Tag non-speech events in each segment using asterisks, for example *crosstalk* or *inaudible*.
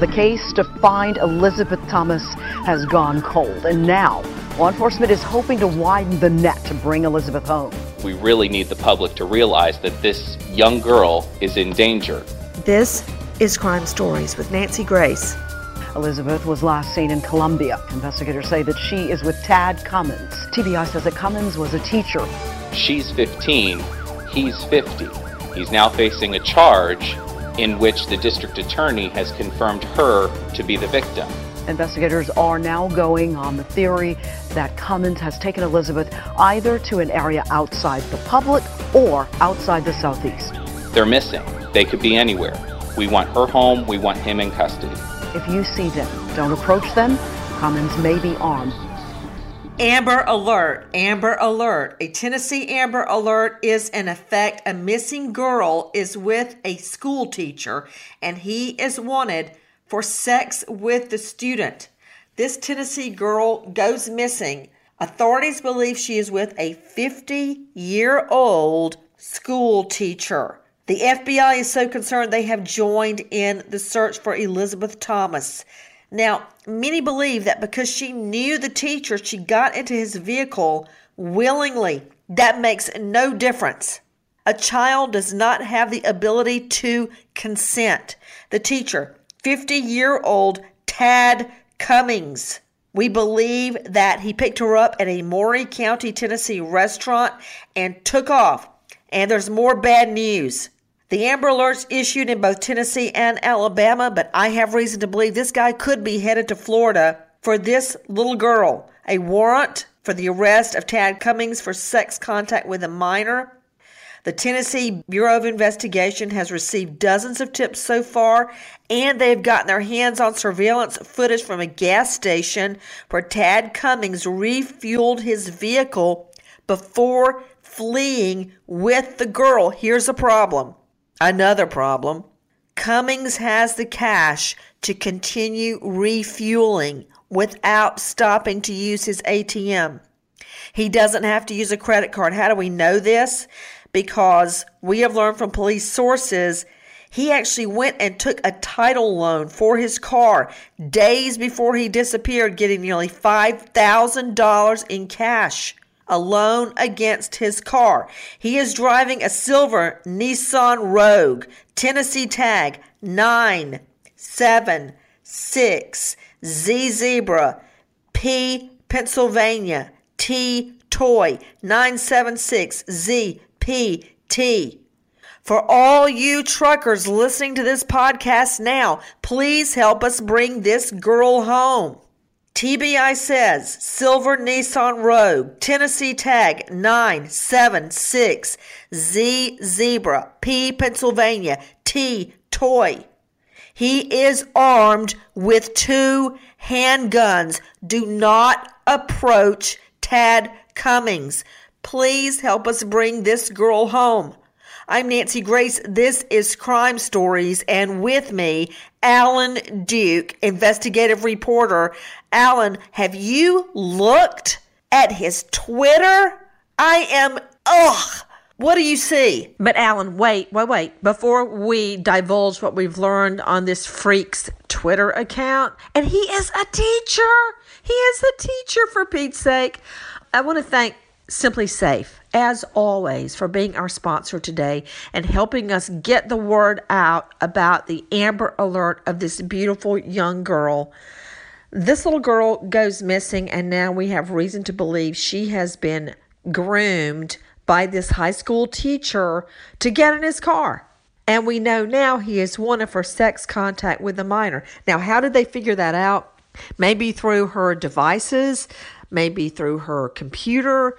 The case to find Elizabeth Thomas has gone cold, and now Law enforcement is hoping to widen the net to bring Elizabeth home. We really need the public to realize that this young girl is in danger. This is Crime Stories with Nancy Grace. Elizabeth was last seen in Columbia. Investigators say that she is with Tad Cummins. TBI says that Cummins was a teacher. She's 15, he's 50. He's now facing a charge in which the district attorney has confirmed her to be the victim. Investigators are now going on the theory that Cummins has taken Elizabeth either to an area outside the public or outside the southeast. They're missing. They could be anywhere. We want her home. We want him in custody. If you see them, don't approach them. Cummins may be armed. Amber Alert, Amber Alert. A Tennessee Amber Alert is in effect a missing girl is with a school teacher and he is wanted for sex with the student. This Tennessee girl goes missing. Authorities believe she is with a 50 year old school teacher. The FBI is so concerned they have joined in the search for Elizabeth Thomas. Now, many believe that because she knew the teacher, she got into his vehicle willingly. That makes no difference. A child does not have the ability to consent. The teacher 50 year old Tad Cummings. We believe that he picked her up at a Maury County, Tennessee restaurant and took off. And there's more bad news. The Amber Alerts issued in both Tennessee and Alabama, but I have reason to believe this guy could be headed to Florida for this little girl. A warrant for the arrest of Tad Cummings for sex contact with a minor the Tennessee Bureau of Investigation has received dozens of tips so far, and they've gotten their hands on surveillance footage from a gas station where Tad Cummings refueled his vehicle before fleeing with the girl. Here's a problem. Another problem. Cummings has the cash to continue refueling without stopping to use his ATM. He doesn't have to use a credit card. How do we know this? because we have learned from police sources he actually went and took a title loan for his car days before he disappeared, getting nearly $5,000 in cash. A loan against his car. He is driving a silver Nissan Rogue, Tennessee tag 976 Z Zebra, P Pennsylvania, T Toy 976 Z PT. For all you truckers listening to this podcast now, please help us bring this girl home. TBI says Silver Nissan Rogue, Tennessee tag 976, Z Zebra, P Pennsylvania, T Toy. He is armed with two handguns. Do not approach Tad Cummings. Please help us bring this girl home. I'm Nancy Grace. This is Crime Stories, and with me, Alan Duke, investigative reporter. Alan, have you looked at his Twitter? I am, ugh. What do you see? But Alan, wait, wait, wait. Before we divulge what we've learned on this freak's Twitter account, and he is a teacher. He is a teacher for Pete's sake. I want to thank SimpliSafe, as always, for being our sponsor today and helping us get the word out about the Amber Alert of this beautiful young girl. This little girl goes missing, and now we have reason to believe she has been groomed by this high school teacher to get in his car. And we know now he is one of her sex contact with a minor. Now, how did they figure that out? Maybe through her devices, maybe through her computer,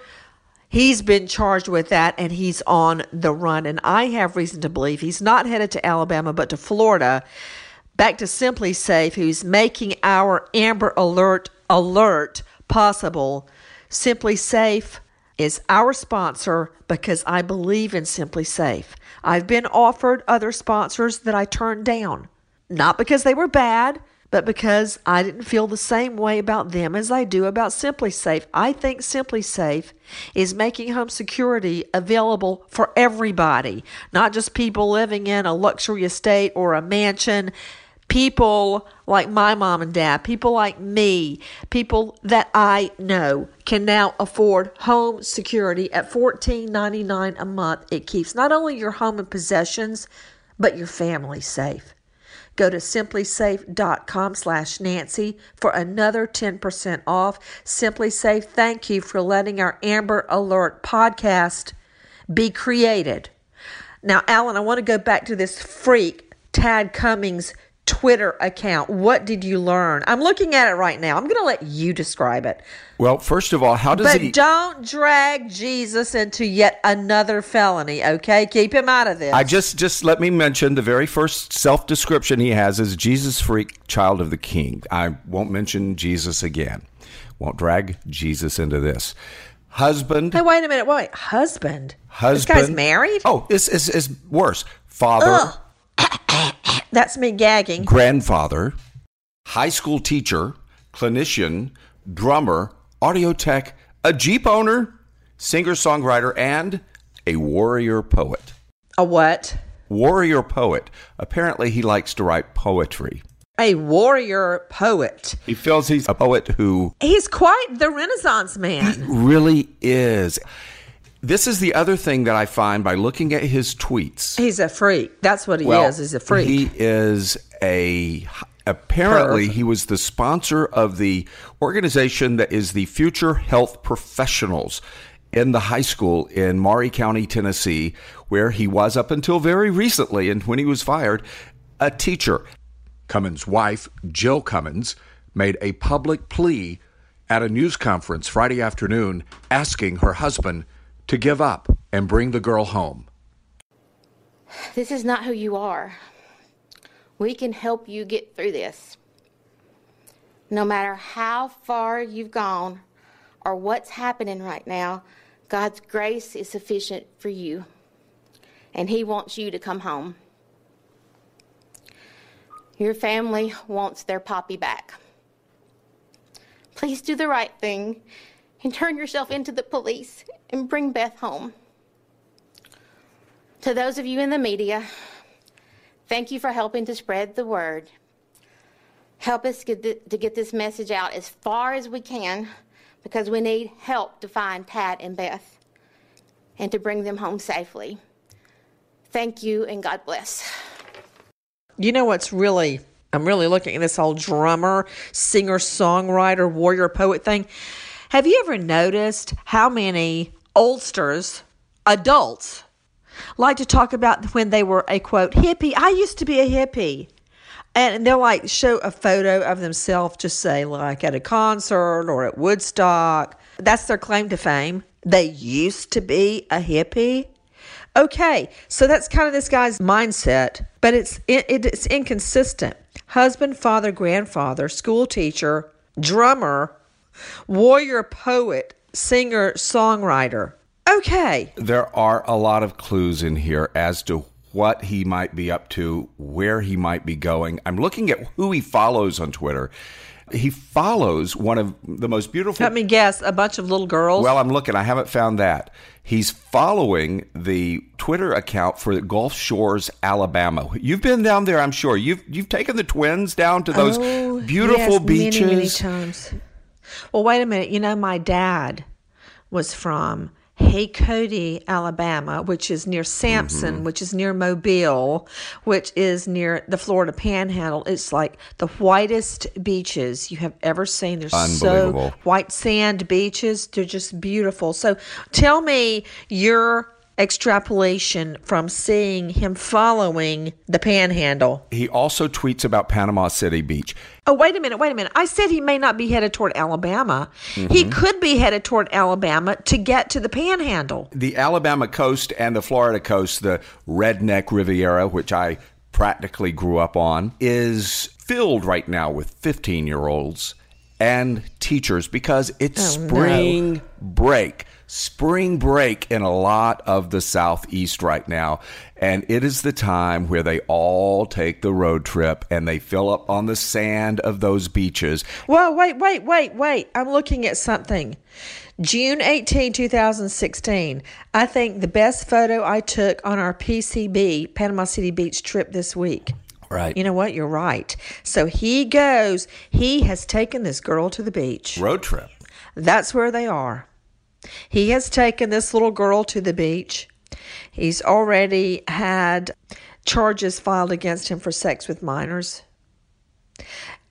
He's been charged with that and he's on the run. And I have reason to believe he's not headed to Alabama, but to Florida. Back to SimpliSafe, who's making our Amber Alert alert possible. SimpliSafe is our sponsor because I believe in SimpliSafe. I've been offered other sponsors that I turned down, not because they were bad, but because I didn't feel the same way about them as I do about SimpliSafe. I think SimpliSafe is making home security available for everybody, not just people living in a luxury estate or a mansion. People like my mom and dad, people like me, people that I know can now afford home security at $14.99 a month. It keeps not only your home and possessions, but your family safe. Go to simplisafe.com slash Nancy for another 10% off. SimpliSafe, thank you for letting our Amber Alert podcast be created. Now, Alan, I want to go back to this freak, Tad Cummings Twitter account. What did you learn? I'm looking at it right now. I'm going to let you describe it. Well, first of all, how does but he? don't drag Jesus into yet another felony. Okay, keep him out of this. I just just let me mention the very first self description he has is Jesus freak, child of the King. I won't mention Jesus again. Won't drag Jesus into this. Husband. Hey, wait a minute. Wait, husband. Husband. This guy's married. Oh, it's it's, it's worse. Father. That's me gagging. Grandfather. High school teacher. Clinician. Drummer. Audio tech. A Jeep owner. Singer songwriter and a warrior poet. A what? Warrior poet. Apparently, he likes to write poetry. A warrior poet. He feels he's a poet who He's quite the Renaissance man. really is. This is the other thing that I find by looking at his tweets. He's a freak. That's what he Well, is. He's a freak. He is a. Apparently, he was the sponsor of the organization that is the Future Health Professionals in the high school in Maury County, Tennessee, where he was up until very recently, and when he was fired, a teacher. Cummins' wife, Jill Cummins, made a public plea at a news conference Friday afternoon asking her husband to give up and bring the girl home. This is not who you are. We can help you get through this. No matter how far you've gone or what's happening right now, God's grace is sufficient for you. And He wants you to come home. Your family wants their poppy back. Please do the right thing and turn yourself into the police and bring Beth home. To those of you in the media, thank you for helping to spread the word. Help us get th- to get this message out as far as we can because we need help to find Tad and Beth and to bring them home safely. Thank you and God bless. You know what's really, I'm really looking at this whole drummer, singer, songwriter, warrior, poet thing. Have you ever noticed how many oldsters, adults, like to talk about when they were a quote hippie? I used to be a hippie. And they'll like show a photo of themselves, just say like at a concert or at Woodstock. That's their claim to fame. They used to be a hippie. Okay, so that's kind of this guy's mindset, but it's it, it's inconsistent. Husband, father, grandfather, school teacher, drummer, warrior poet, singer, songwriter. Okay. There are a lot of clues in here as to what he might be up to, where he might be going. I'm looking at who he follows on Twitter. He follows one of the most beautiful. Let me guess, a bunch of little girls. Well, I'm looking. I haven't found that. He's following the Twitter account for Gulf Shores, Alabama. You've been down there, I'm sure. You've you've taken the twins down to those Oh, beautiful yes, beaches. Many, many times. Well, wait a minute. You know, my dad was from Hey Cody, Alabama, which is near Samson, Mm-hmm. which is near Mobile, which is near the Florida Panhandle. It's like the whitest beaches you have ever seen. They're so white sand beaches. They're just beautiful. So, tell me your extrapolation from seeing him following the Panhandle. He also tweets about Panama City Beach. Oh, wait a minute, wait a minute. I said he may not be headed toward Alabama. Mm-hmm. He could be headed toward Alabama to get to the panhandle. The Alabama coast and the Florida coast, the redneck Riviera, which I practically grew up on, is filled right now with 15 year olds and teachers because it's Oh, no. spring break. Spring break in a lot of the Southeast right now. And it is the time where they all take the road trip and they fill up on the sand of those beaches. Well, wait, wait, wait, wait. I'm looking at something. June 18, 2016. I think the best photo I took on our PCB, Panama City Beach trip this week. Right. You know what? You're right. So he goes, he has taken this girl to the beach. road trip. That's where they are. He has taken this little girl to the beach. He's already had charges filed against him for sex with minors.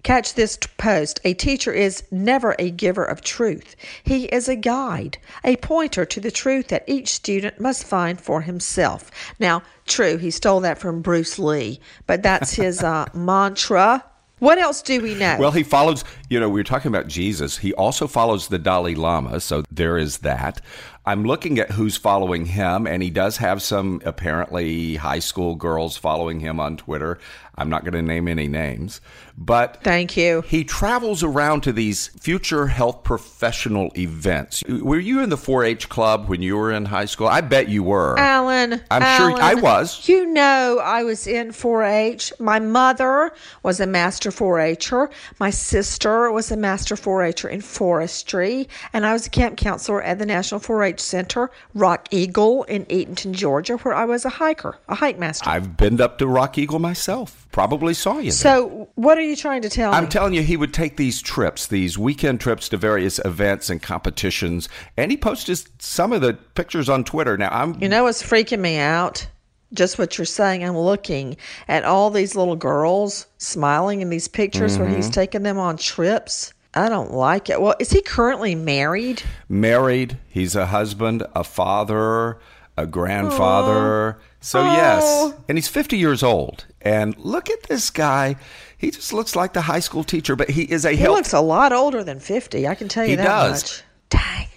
Catch this post. A teacher is never a giver of truth. He is a guide, a pointer to the truth that each student must find for himself. Now, true, he stole that from Bruce Lee, but that's his uh, *laughs* mantra. What else do we know? Well, he follows, you know, we were talking about Jesus. He also follows the Dalai Lama, so there is that. I'm looking at who's following him, and he does have some apparently high school girls following him on Twitter. I'm not going to name any names, but Thank you. he travels around to these future health professional events. Were you in the 4 H club when you were in high school? I bet you were. Alan. I'm sure I was. You know, I was in 4 H. My mother was a master 4 H'er. My sister was a master 4 H'er in forestry. And I was a camp counselor at the National 4 H Center, Rock Eagle in Eatonton, Georgia, where I was a hiker, a hike master. I've been up to Rock Eagle myself. Probably saw you there. so, what are you trying to tell me? I'm me? telling you, he would take these trips, these weekend trips to various events and competitions, and he posted some of the pictures on Twitter. Now, I'm You know what's freaking me out? Just what you're saying. I'm looking at all these little girls smiling in these pictures where Mm-hmm. he's taking them on trips. I don't like it. Well, is he currently married? married. He's a husband, a father, a grandfather. So yes, and he's 50 years old. And look at this guy. He just looks like the high school teacher, but he is a He health. looks a lot older than 50. I can tell you He that does. much. Dang.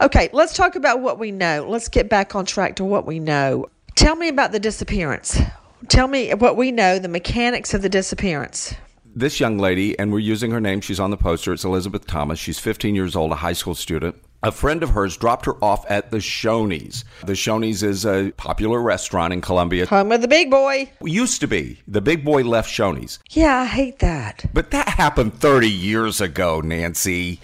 Okay, let's talk about what we know. Let's get back on track to what we know. Tell me about the disappearance. Tell me what we know, the mechanics of the disappearance. this young lady, and we're using her name. She's on the poster. It's Elizabeth Thomas. She's 15 years old, a high school student. A friend of hers dropped her off at the Shoney's. The Shoney's is a popular restaurant in Columbia. Home of the big boy. Used to be. The big boy left Shoney's. Yeah, I hate that. But that happened 30 years ago, Nancy.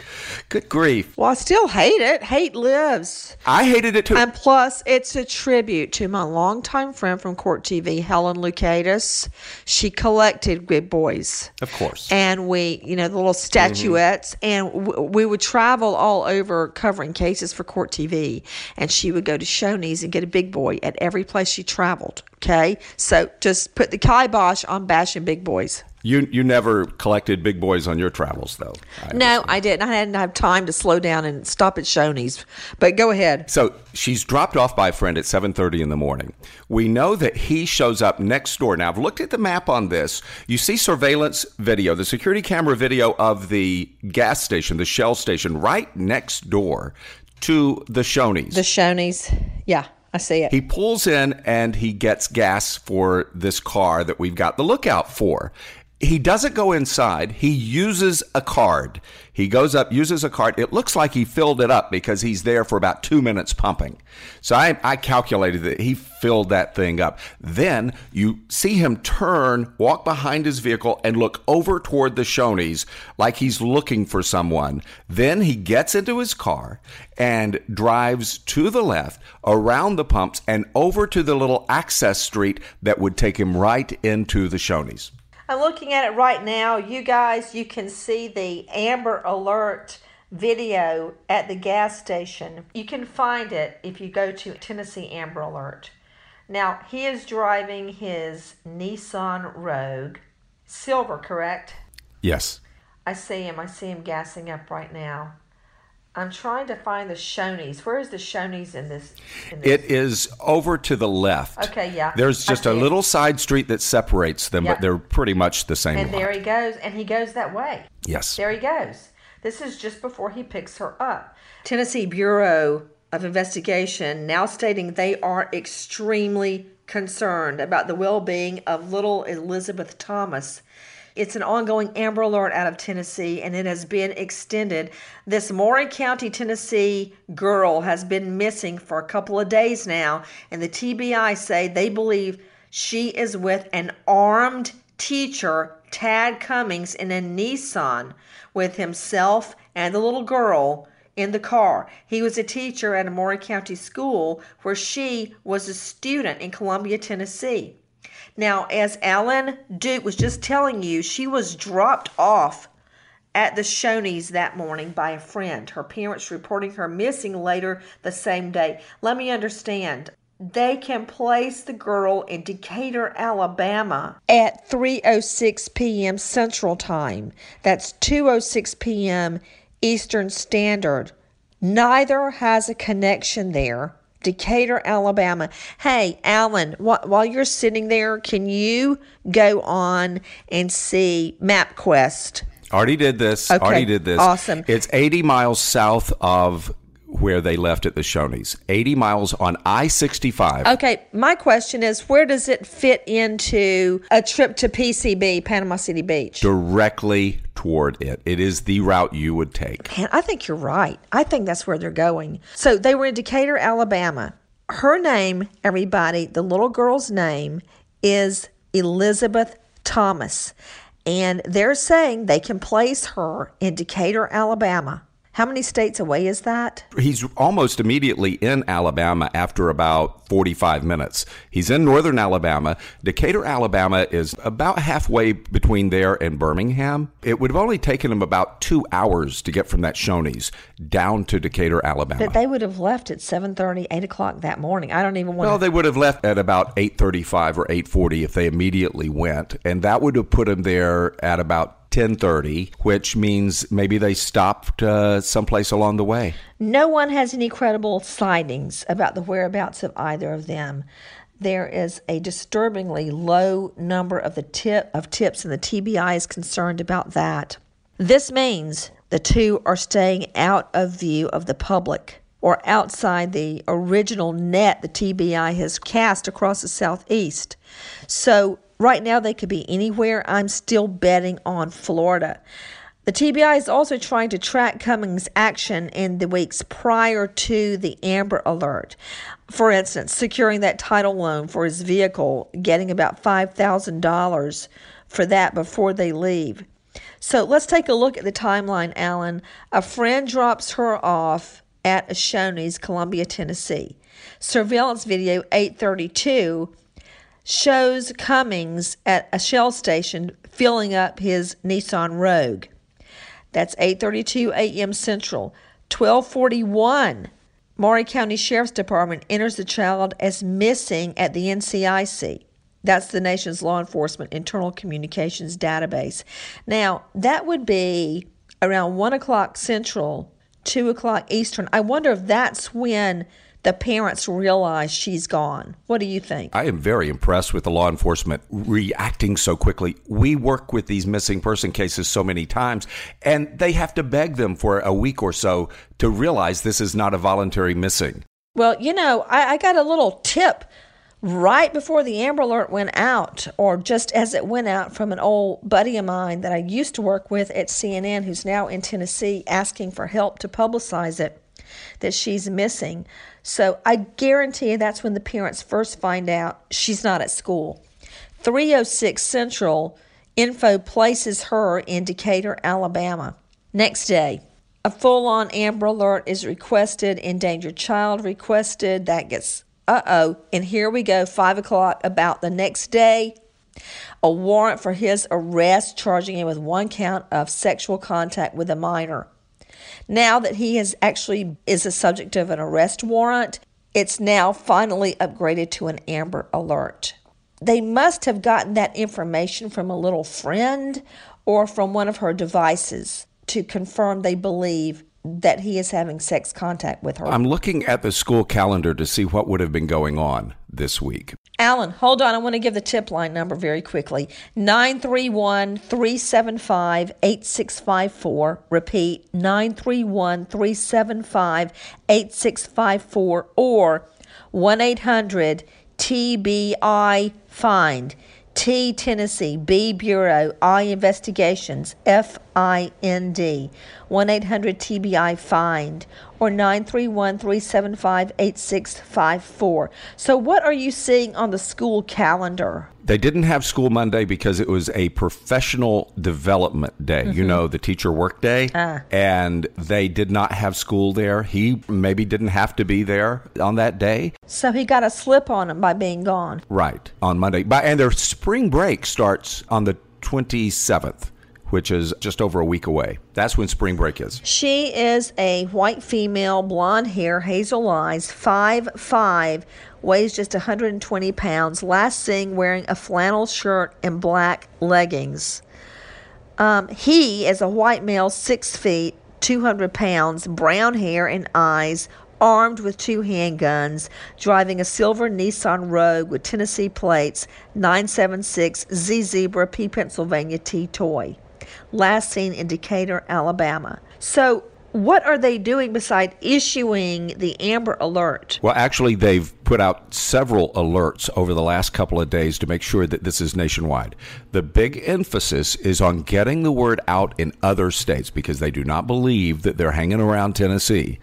Good grief. Well, I still hate it. Hate lives. I hated it too. And plus, it's a tribute to my longtime friend from Court TV, Helen Lucatus. She collected good boys. Of course. And we, you know, the little statuettes, and we would travel all over covering cases for Court TV. And she would go to Shoney's and get a big boy at every place she traveled. Okay. So just put the kibosh on bashing big boys. You you never collected big boys on your travels, though. I No, I didn't. I hadn't have time to slow down and stop at Shoney's. But go ahead. So she's dropped off by a friend at 7:30 in the morning. We know that he shows up next door. Now I've looked at the map on this. You see surveillance video, the security camera video of the gas station, the Shell station, right next door to the Shoney's. The Shoney's. Yeah, I see it. he pulls in and he gets gas for this car that we've got the lookout for. He doesn't go inside. He uses a card. He goes up, uses a card. It looks like he filled it up because he's there for about two minutes pumping. So I, I calculated that he filled that thing up. Then you see him turn, walk behind his vehicle, and look over toward the Shoney's like he's looking for someone. Then he gets into his car and drives to the left, around the pumps, and over to the little access street that would take him right into the Shoney's. I'm looking at it right now. You guys, you can see the Amber Alert video at the gas station. You can find it if you go to Tennessee Amber Alert. Now, he is driving his Nissan Rogue, silver, correct? Yes. I see him. I see him gassing up right now. I'm trying to find the Shoney's. Where is the Shoney's in this? In this? It is over to the left. Okay, yeah. There's just a it. little side street that separates them, Yep. but they're pretty much the same. And lot. there he goes, and he goes that way. Yes. There he goes. This is just before he picks her up. Tennessee Bureau of Investigation now stating they are extremely concerned about the well being of little Elizabeth Thomas. It's an ongoing Amber Alert out of Tennessee, and it has been extended. This Maury County, Tennessee girl has been missing for a couple of days now, and the TBI say they believe she is with an armed teacher, Tad Cummings, in a Nissan with himself and the little girl in the car. He was a teacher at a Maury County school where she was a student in Columbia, Tennessee. Now, as Alan Duke was just telling you, she was dropped off at the Shoney's that morning by a friend. Her parents reporting her missing later the same day. Let me understand. They can place the girl in Decatur, Alabama at 3:06 p.m. Central Time. That's 2:06 p.m. Eastern Standard. Neither has a connection there. Decatur, Alabama. Hey, Alan, wh- while you're sitting there, can you go on and see MapQuest? Already did this. Okay, Already did this. awesome. It's 80 miles south of where they left at the Shoney's. 80 miles on I 65. Okay, my question is where does it fit into a trip to PCB, Panama City Beach? Directly toward it. It is the route you would take. Man, I think you're right. I think that's where they're going. So they were in Decatur, Alabama. Her name, everybody, the little girl's name is Elizabeth Thomas. And they're saying they can place her in Decatur, Alabama. How many states away is that? He's almost immediately in Alabama after about 45 minutes. He's in northern Alabama. Decatur, Alabama is about halfway between there and Birmingham. It would have only taken him about two hours to get from that Shoney's down to Decatur, Alabama. But they would have left at 7.30, 8 o'clock that morning. I don't even want Well, they would have left at about 8:35 or 8:40 if they immediately went, and that would have put him there at about 10:30, which means maybe they stopped uh, someplace along the way. No one has any credible sightings about the whereabouts of either of them. There is a disturbingly low number of the tip of tips, and the TBI is concerned about that. This means the two are staying out of view of the public or outside the original net the TBI has cast across the southeast. So right now they could be anywhere. I'm still betting on Florida. The TBI is also trying to track Cummings' action in the weeks prior to the Amber Alert. For instance, securing that title loan for his vehicle, getting about $5,000 for that before they leave. So let's take a look at the timeline, Alan. A friend drops her off at Shoney's, Columbia, Tennessee. Surveillance video 832 shows Cummings at a Shell station filling up his Nissan Rogue. That's 8:32 a.m. Central. 1241 Maury County Sheriff's Department enters the child as missing at the NCIC. That's the nation's law enforcement internal communications database. Now, that would be around 1 o'clock Central, 2 o'clock Eastern. I wonder if that's when the parents realize she's gone. What do you think? I am very impressed with the law enforcement reacting so quickly. We work with these missing person cases so many times, and they have to beg them for a week or so to realize this is not a voluntary missing. Well, you know, I, I got a little tip right before the Amber Alert went out, or just as it went out from an old buddy of mine that I used to work with at CNN, who's now in Tennessee, asking for help to publicize it, that she's missing. So I guarantee you that's when the parents first find out she's not at school. 306 Central info places her in Decatur, Alabama. Next day, a full on Amber Alert is requested, endangered child requested. That gets uh oh. And here we go, 5 o'clock, about the next day. A warrant for his arrest, charging him with one count of sexual contact with a minor. Now that he is actually is a subject of an arrest warrant, it's now finally upgraded to an Amber Alert. They must have gotten that information from a little friend or from one of her devices to confirm they believe that he is having sex contact with her. I'm looking at the school calendar to see what would have been going on this week. Alan, hold on. I want to give the tip line number very quickly 931 375 8654. Repeat 931 375 8654 or 1 800 TBI Find. T Tennessee, B Bureau, I Investigations, F I N D, 1 800 TBI FIND, or 931 375 8654. So, what are you seeing on the school calendar? They didn't have school Monday because it was a professional development day, mm-hmm. you know, the teacher work day. Ah. And they did not have school there. He maybe didn't have to be there on that day. So he got a slip on him by being gone. Right, on Monday. And their spring break starts on the 27th which is just over a week away. That's when spring break is. She is a white female, blonde hair, hazel eyes, five five, weighs just 120 pounds. Last seen wearing a flannel shirt and black leggings. Um, he is a white male, six feet, 200 pounds, brown hair and eyes, armed with two handguns, driving a silver Nissan Rogue with Tennessee plates 976 Z Zebra P Pennsylvania T Toy. Last seen in Decatur, Alabama. So what are they doing beside issuing the Amber Alert? Well, actually, they've put out several alerts over the last couple of days to make sure that this is nationwide. The big emphasis is on getting the word out in other states because they do not believe that they're hanging around Tennessee.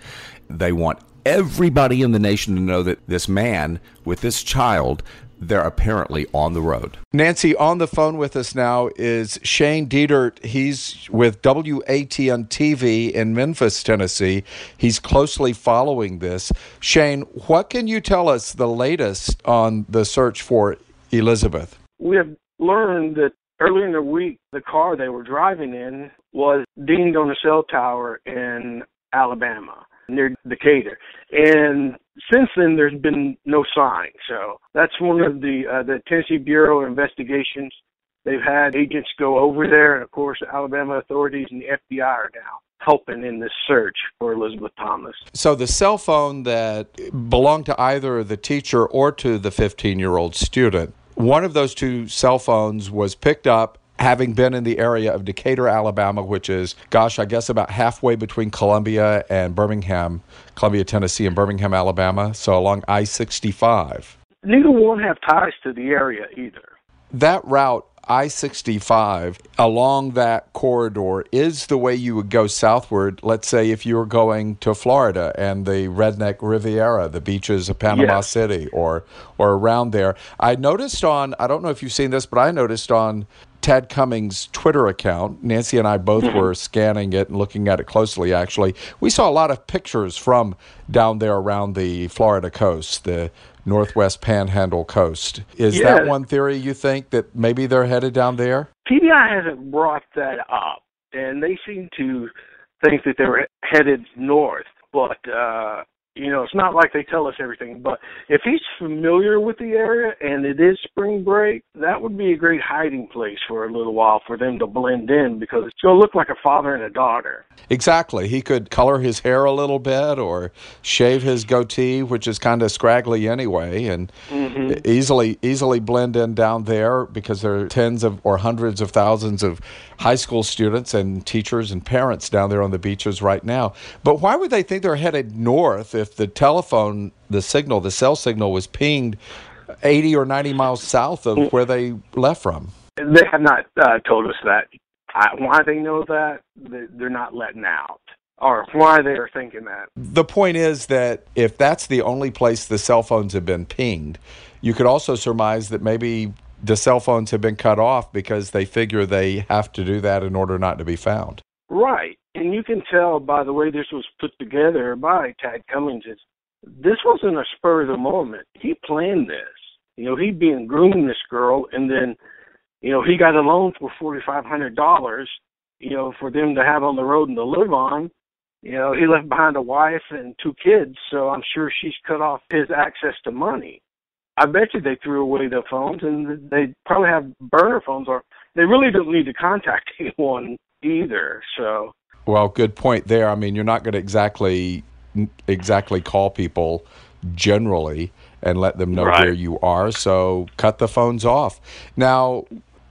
They want everybody in the nation to know that this man with this child they're apparently on the road. Nancy, on the phone with us now is Shane Dietert. He's with WATN TV in Memphis, Tennessee. He's closely following this. Shane, what can you tell us the latest on the search for Elizabeth? We have learned that earlier in the week, the car they were driving in was dinged on a cell tower in Alabama near Decatur. And since then, there's been no sign. So that's one of the uh, the Tennessee Bureau Investigations. They've had agents go over there, and of course, Alabama authorities and the FBI are now helping in this search for Elizabeth Thomas. So the cell phone that belonged to either the teacher or to the 15 year old student, one of those two cell phones was picked up having been in the area of Decatur, Alabama, which is, gosh, I guess about halfway between Columbia and Birmingham, Columbia, Tennessee, and Birmingham, Alabama, so along I 65. Neither one have ties to the area either. That route I 65 along that corridor is the way you would go southward. Let's say if you were going to Florida and the Redneck Riviera, the beaches of Panama yes. City, or, or around there. I noticed on, I don't know if you've seen this, but I noticed on Tad Cummings' Twitter account. Nancy and I both mm-hmm. were scanning it and looking at it closely, actually. We saw a lot of pictures from down there around the Florida coast, the Northwest Panhandle coast. Is yeah. that one theory you think that maybe they're headed down there? TBI hasn't brought that up, and they seem to think that they're headed north. But uh, you know, it's not like they tell us everything, but if he's familiar with the area and it is spring break, that would be a great hiding place for a little while for them to blend in because it's going to look like a father and a daughter. Exactly. He could color his hair a little bit or shave his goatee, which is kind of scraggly anyway, and mm-hmm. easily easily blend in down there because there are tens of or hundreds of thousands of high school students and teachers and parents down there on the beaches right now. But why would they think they're headed north if the telephone, the signal, the cell signal was pinged 80 or 90 miles south of where they left from. They have not uh, told us that. I, why they know that, they're not letting out, or why they are thinking that. The point is that if that's the only place the cell phones have been pinged, you could also surmise that maybe the cell phones have been cut off because they figure they have to do that in order not to be found. Right. And you can tell by the way this was put together by Tad Cummings is this wasn't a spur of the moment. He planned this. You know, he'd been grooming this girl and then, you know, he got a loan for forty five hundred dollars, you know, for them to have on the road and to live on. You know, he left behind a wife and two kids, so I'm sure she's cut off his access to money. I bet you they threw away their phones and they probably have burner phones or they really don't need to contact *laughs* anyone either. So well, good point there. I mean, you're not going to exactly exactly call people generally and let them know right. where you are. So cut the phones off. Now,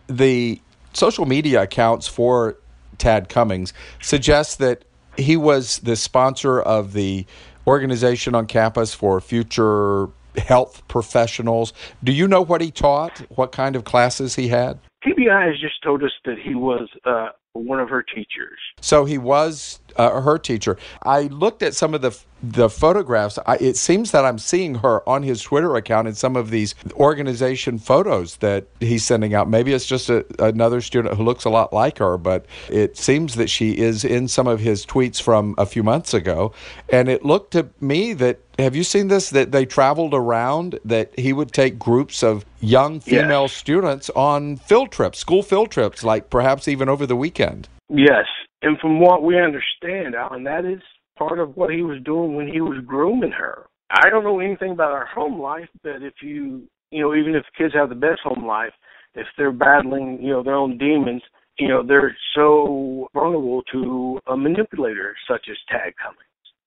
the social media accounts for Tad Cummings suggest that he was the sponsor of the organization on campus for future health professionals. Do you know what he taught? What kind of classes he had? TBI has just told us that he was uh, one of her teachers. So he was uh, her teacher. I looked at some of the the photographs. I, it seems that I'm seeing her on his Twitter account in some of these organization photos that he's sending out. Maybe it's just a, another student who looks a lot like her, but it seems that she is in some of his tweets from a few months ago. And it looked to me that have you seen this? That they traveled around. That he would take groups of young female students on field trips, school field trips, like perhaps even over the weekend. Yes, and from what we understand, Alan, that is part of what he was doing when he was grooming her. I don't know anything about our home life, but if you, you know, even if kids have the best home life, if they're battling, you know, their own demons, you know, they're so vulnerable to a manipulator such as Tad Cummings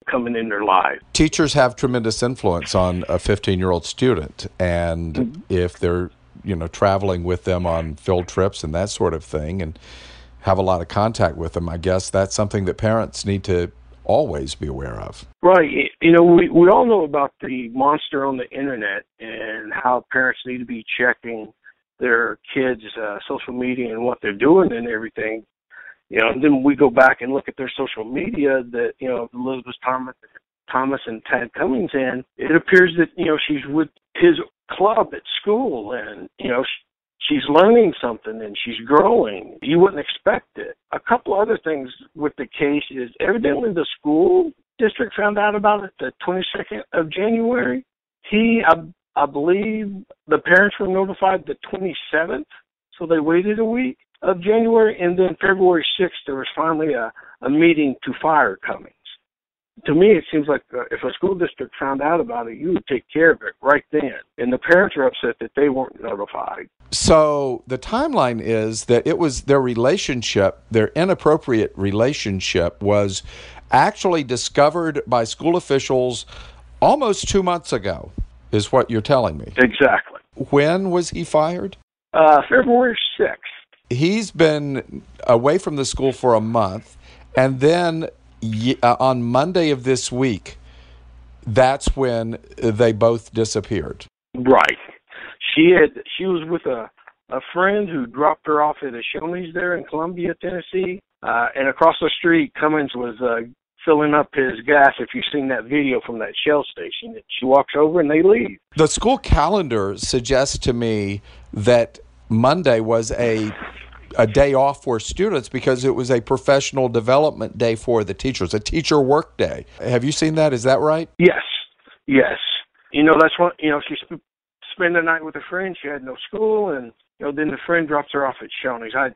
coming in their life. Teachers have tremendous influence on a 15 year old student, and mm-hmm. if they're, you know, traveling with them on field trips and that sort of thing, and have a lot of contact with them. I guess that's something that parents need to always be aware of. Right. You know, we we all know about the monster on the internet and how parents need to be checking their kids' uh, social media and what they're doing and everything. You know, and then we go back and look at their social media that you know Elizabeth Thomas, Thomas and Tad Cummings in. It appears that you know she's with his club at school, and you know she's learning something and she's growing. You wouldn't expect it. A couple other things with the case is evidently the school district found out about it the 22nd of January. He, I, I believe, the parents were notified the 27th, so they waited a week of January, and then February 6th there was finally a, a meeting to fire Cummings to me, it seems like uh, if a school district found out about it, you would take care of it right then. And the parents are upset that they weren't notified. So the timeline is that it was their relationship, their inappropriate relationship, was actually discovered by school officials almost two months ago, is what you're telling me. Exactly. When was he fired? Uh, February 6th. He's been away from the school for a month. And then uh, on Monday of this week, that's when they both disappeared. Right. She had she was with a a friend who dropped her off at a Shoney's there in Columbia, Tennessee, uh, and across the street, Cummings was uh, filling up his gas. If you've seen that video from that Shell station, she walks over and they leave. The school calendar suggests to me that Monday was a a day off for students because it was a professional development day for the teachers, a teacher work day. Have you seen that? Is that right? Yes, yes. You know, that's what, you know, she sp- spent the night with a friend. She had no school, and, you know, then the friend drops her off at Shoney's. I,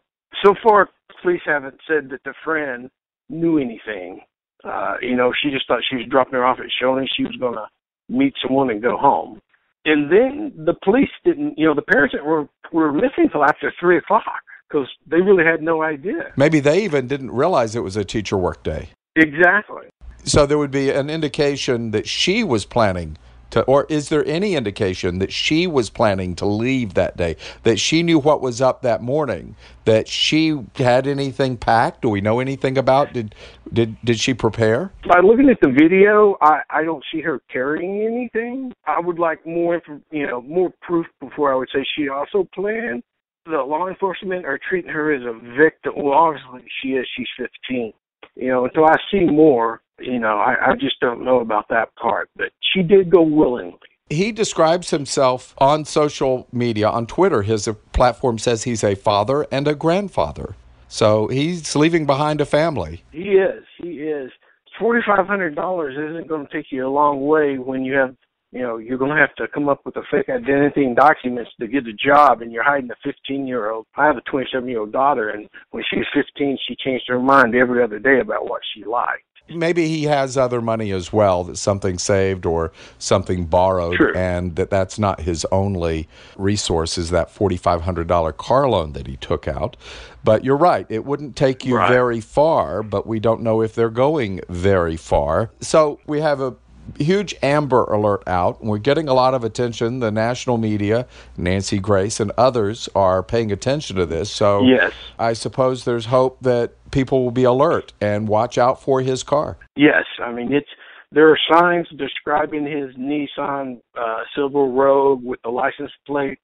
so far, police haven't said that the friend knew anything. Uh, you know, she just thought she was dropping her off at Shoney's. She was going to meet someone and go home. And then the police didn't, you know, the parents were were missing till after three o'clock because they really had no idea. Maybe they even didn't realize it was a teacher work day. Exactly. So there would be an indication that she was planning to, or is there any indication that she was planning to leave that day, that she knew what was up that morning, that she had anything packed? Do we know anything about? Did did did she prepare? By looking at the video, I I don't see her carrying anything. I would like more, you know, more proof before I would say she also planned. The law enforcement are treating her as a victim. Well, obviously she is. She's 15. You know, until I see more, you know, I, I just don't know about that part. But she did go willingly. He describes himself on social media, on Twitter. His platform says he's a father and a grandfather. So he's leaving behind a family. He is. He is. Forty five hundred dollars isn't going to take you a long way when you have you know, you're going to have to come up with a fake identity and documents to get a job, and you're hiding a 15 year old. I have a 27 year old daughter, and when she was 15, she changed her mind every other day about what she liked. Maybe he has other money as well, that something saved or something borrowed, Sure. and that that's not his only resource is that $4,500 car loan that he took out. But you're right, it wouldn't take you Right. very far, but we don't know if they're going very far. So we have a huge Amber Alert out. We're getting a lot of attention. The national media, Nancy Grace, and others are paying attention to this. So Yes. I suppose there's hope that people will be alert and watch out for his car. Yes, I mean it's there are signs describing his Nissan uh, Silver Rogue with the license plate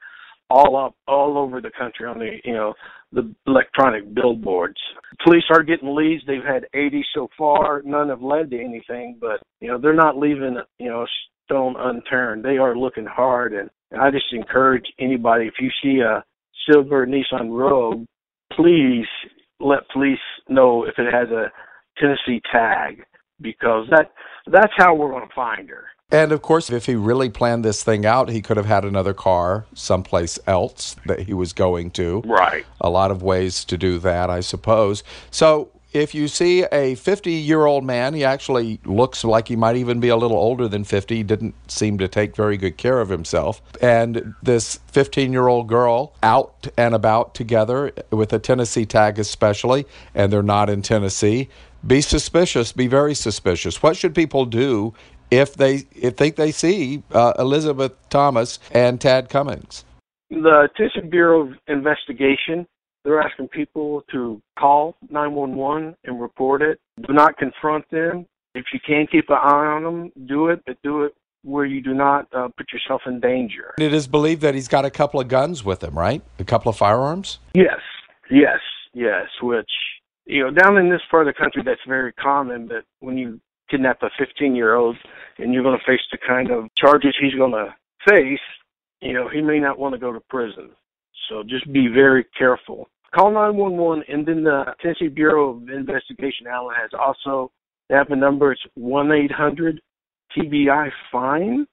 all up all over the country on the you know the electronic billboards. Police are getting leads. They've had 80 so far. None have led to anything, but you know they're not leaving you know stone unturned. They are looking hard, and, and I just encourage anybody if you see a silver Nissan Rogue, please let police know if it has a Tennessee tag because that that's how we're going to find her. And of course, if he really planned this thing out, he could have had another car someplace else that he was going to. Right. A lot of ways to do that, I suppose. So if you see a 50 year old man, he actually looks like he might even be a little older than 50, He didn't seem to take very good care of himself. And this 15 year old girl out and about together with a Tennessee tag, especially, and they're not in Tennessee. Be suspicious. Be very suspicious. What should people do if they if think they see uh, Elizabeth Thomas and Tad Cummings? The Tennessee Bureau of Investigation, they're asking people to call 911 and report it. Do not confront them. If you can keep an eye on them, do it, but do it where you do not uh, put yourself in danger. It is believed that he's got a couple of guns with him, right? A couple of firearms. Yes, yes, yes. Which you know, down in this part of the country, that's very common. But when you kidnap a 15-year-old and you're going to face the kind of charges he's going to face, you know, he may not want to go to prison. So just be very careful. Call 911, and then the Tennessee Bureau of Investigation, Alan, has also they have a number. It's one eight hundred TBI fine,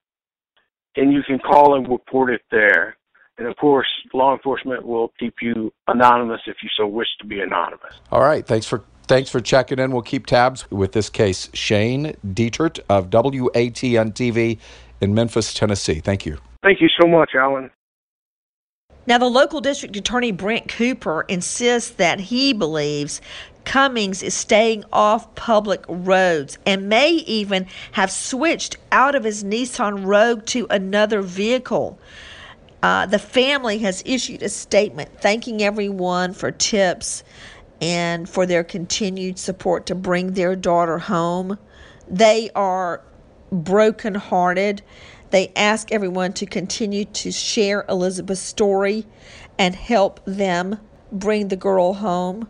and you can call and report it there. And of course, law enforcement will keep you anonymous if you so wish to be anonymous. All right. Thanks for thanks for checking in. We'll keep tabs with this case. Shane Dietert of WATN TV in Memphis, Tennessee. Thank you. Thank you so much, Alan. Now, the local district attorney, Brent Cooper, insists that he believes Cummings is staying off public roads and may even have switched out of his Nissan Rogue to another vehicle. Uh, the family has issued a statement thanking everyone for tips and for their continued support to bring their daughter home. They are brokenhearted. They ask everyone to continue to share Elizabeth's story and help them bring the girl home.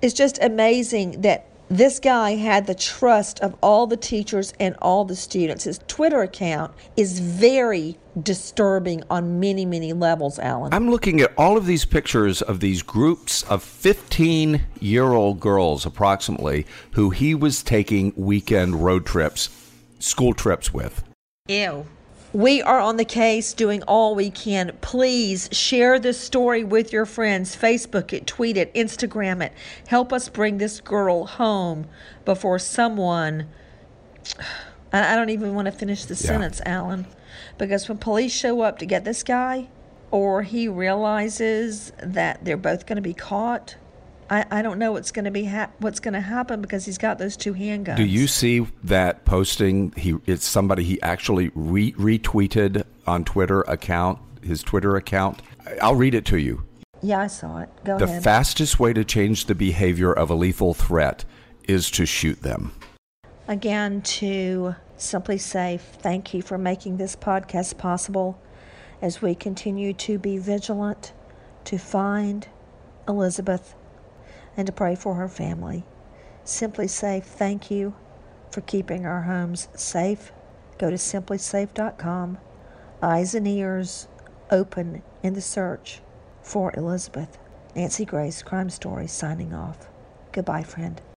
It's just amazing that this guy had the trust of all the teachers and all the students. His Twitter account is very disturbing on many, many levels, Alan. I'm looking at all of these pictures of these groups of 15 year old girls, approximately, who he was taking weekend road trips, school trips with. Ew. We are on the case doing all we can. Please share this story with your friends. Facebook it, tweet it, Instagram it. Help us bring this girl home before someone. *sighs* I I don't even want to finish the Yeah. sentence, Alan. Because when police show up to get this guy, or he realizes that they're both going to be caught, I, I don't know what's going to be ha- what's going to happen because he's got those two handguns. Do you see that posting? He it's somebody he actually re- retweeted on Twitter account, his Twitter account. I'll read it to you. Yeah, I saw it. Go the ahead. The fastest way to change the behavior of a lethal threat is to shoot them. Again, to simply say thank you for making this podcast possible as we continue to be vigilant to find Elizabeth and to pray for her family. SimpliSafe thank you for keeping our homes safe. Go to simplisafe.com, eyes and ears open in the search for Elizabeth. Nancy Grace, Crime Story, signing off. Goodbye, friend.